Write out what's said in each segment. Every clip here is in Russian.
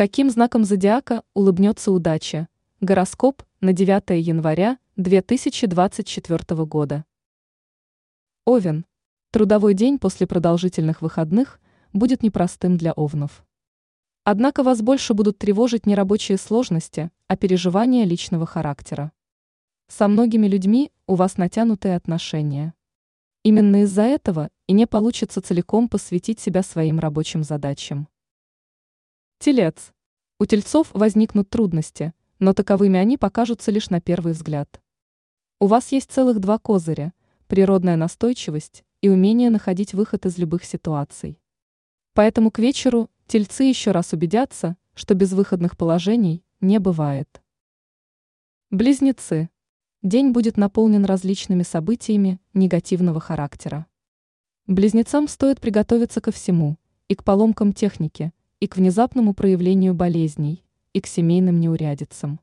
Каким знаком зодиака улыбнется удача? Гороскоп на 9 января 2024 года. Овен. Трудовой день после продолжительных выходных будет непростым для овнов. Однако вас больше будут тревожить не рабочие сложности, а переживания личного характера. Со многими людьми у вас натянутые отношения. Именно из-за этого и не получится целиком посвятить себя своим рабочим задачам. Телец. У тельцов возникнут трудности, но таковыми они покажутся лишь на первый взгляд. У вас есть целых два козыря – природная настойчивость и умение находить выход из любых ситуаций. Поэтому к вечеру тельцы еще раз убедятся, что безвыходных положений не бывает. Близнецы. День будет наполнен различными событиями негативного характера. Близнецам стоит приготовиться ко всему, и к поломкам техники – и к внезапному проявлению болезней, и к семейным неурядицам.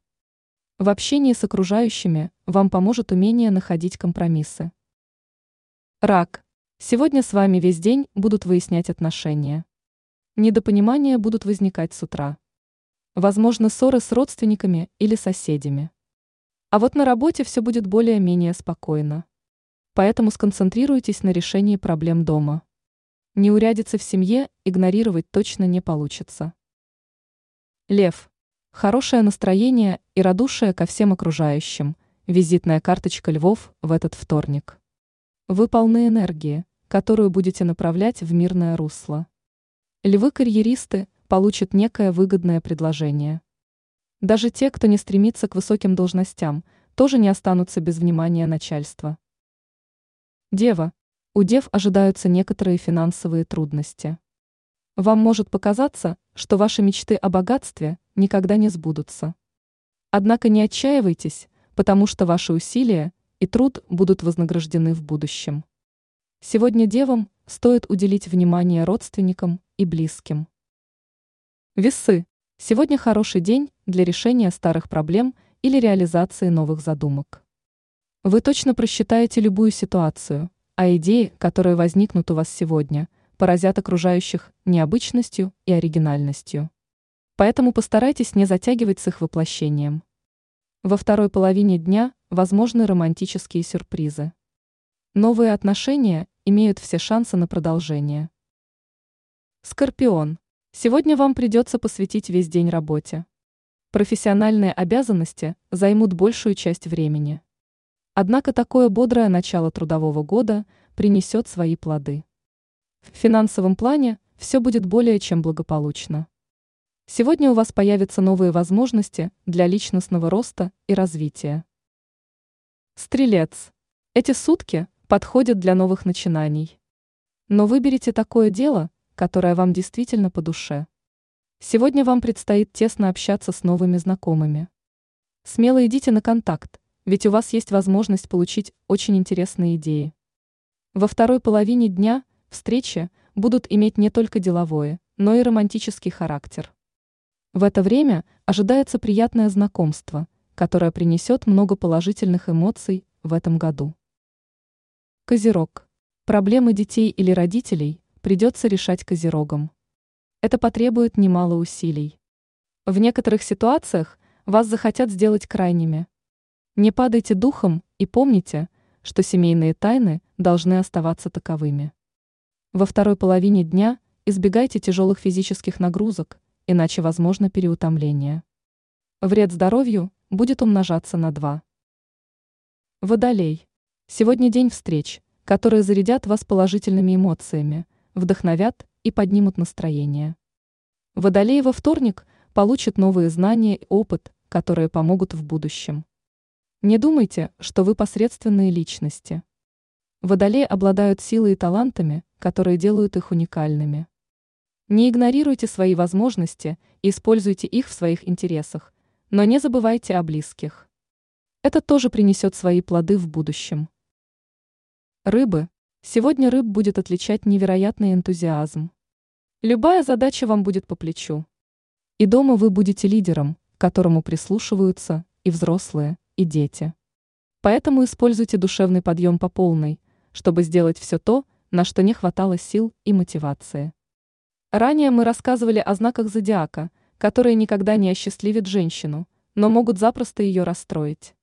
В общении с окружающими вам поможет умение находить компромиссы. Рак. Сегодня с вами весь день будут выяснять отношения. Недопонимания будут возникать с утра. Возможно, ссоры с родственниками или соседями. А вот на работе все будет более-менее спокойно. Поэтому сконцентрируйтесь на решении проблем дома. Неурядицы в семье игнорировать точно не получится. Лев. Хорошее настроение и радушие ко всем окружающим. Визитная карточка львов в этот вторник. Вы полны энергии, которую будете направлять в мирное русло. Львы-карьеристы получат некое выгодное предложение. Даже те, кто не стремится к высоким должностям, тоже не останутся без внимания начальства. Дева. У дев ожидаются некоторые финансовые трудности. Вам может показаться, что ваши мечты о богатстве никогда не сбудутся. Однако не отчаивайтесь, потому что ваши усилия и труд будут вознаграждены в будущем. Сегодня девам стоит уделить внимание родственникам и близким. Весы. Сегодня хороший день для решения старых проблем или реализации новых задумок. Вы точно просчитаете любую ситуацию – а идеи, которые возникнут у вас сегодня, поразят окружающих необычностью и оригинальностью. Поэтому постарайтесь не затягивать с их воплощением. Во второй половине дня возможны романтические сюрпризы. Новые отношения имеют все шансы на продолжение. Скорпион. Сегодня вам придется посвятить весь день работе. Профессиональные обязанности займут большую часть времени. Однако такое бодрое начало трудового года принесет свои плоды. В финансовом плане все будет более чем благополучно. Сегодня у вас появятся новые возможности для личностного роста и развития. Стрелец. Эти сутки подходят для новых начинаний. Но выберите такое дело, которое вам действительно по душе. Сегодня вам предстоит тесно общаться с новыми знакомыми. Смело идите на контакт, ведь у вас есть возможность получить очень интересные идеи. Во второй половине дня встречи будут иметь не только деловое, но и романтический характер. В это время ожидается приятное знакомство, которое принесет много положительных эмоций в этом году. Козерог. Проблемы детей или родителей придется решать козерогам. Это потребует немало усилий. В некоторых ситуациях вас захотят сделать крайними, не падайте духом и помните, что семейные тайны должны оставаться таковыми. Во второй половине дня избегайте тяжелых физических нагрузок, иначе возможно переутомление. Вред здоровью будет умножаться на два. Водолей. Сегодня день встреч, которые зарядят вас положительными эмоциями, вдохновят и поднимут настроение. Водолей во вторник получит новые знания и опыт, которые помогут в будущем. Не думайте, что вы посредственные личности. Водолеи обладают силой и талантами, которые делают их уникальными. Не игнорируйте свои возможности и используйте их в своих интересах, но не забывайте о близких. Это тоже принесет свои плоды в будущем. Рыбы. Сегодня рыб будет отличать невероятный энтузиазм. Любая задача вам будет по плечу. И дома вы будете лидером, к которому прислушиваются и взрослые, и дети. Поэтому используйте душевный подъем по полной, чтобы сделать все то, на что не хватало сил и мотивации. Ранее мы рассказывали о знаках зодиака, которые никогда не осчастливят женщину, но могут запросто ее расстроить.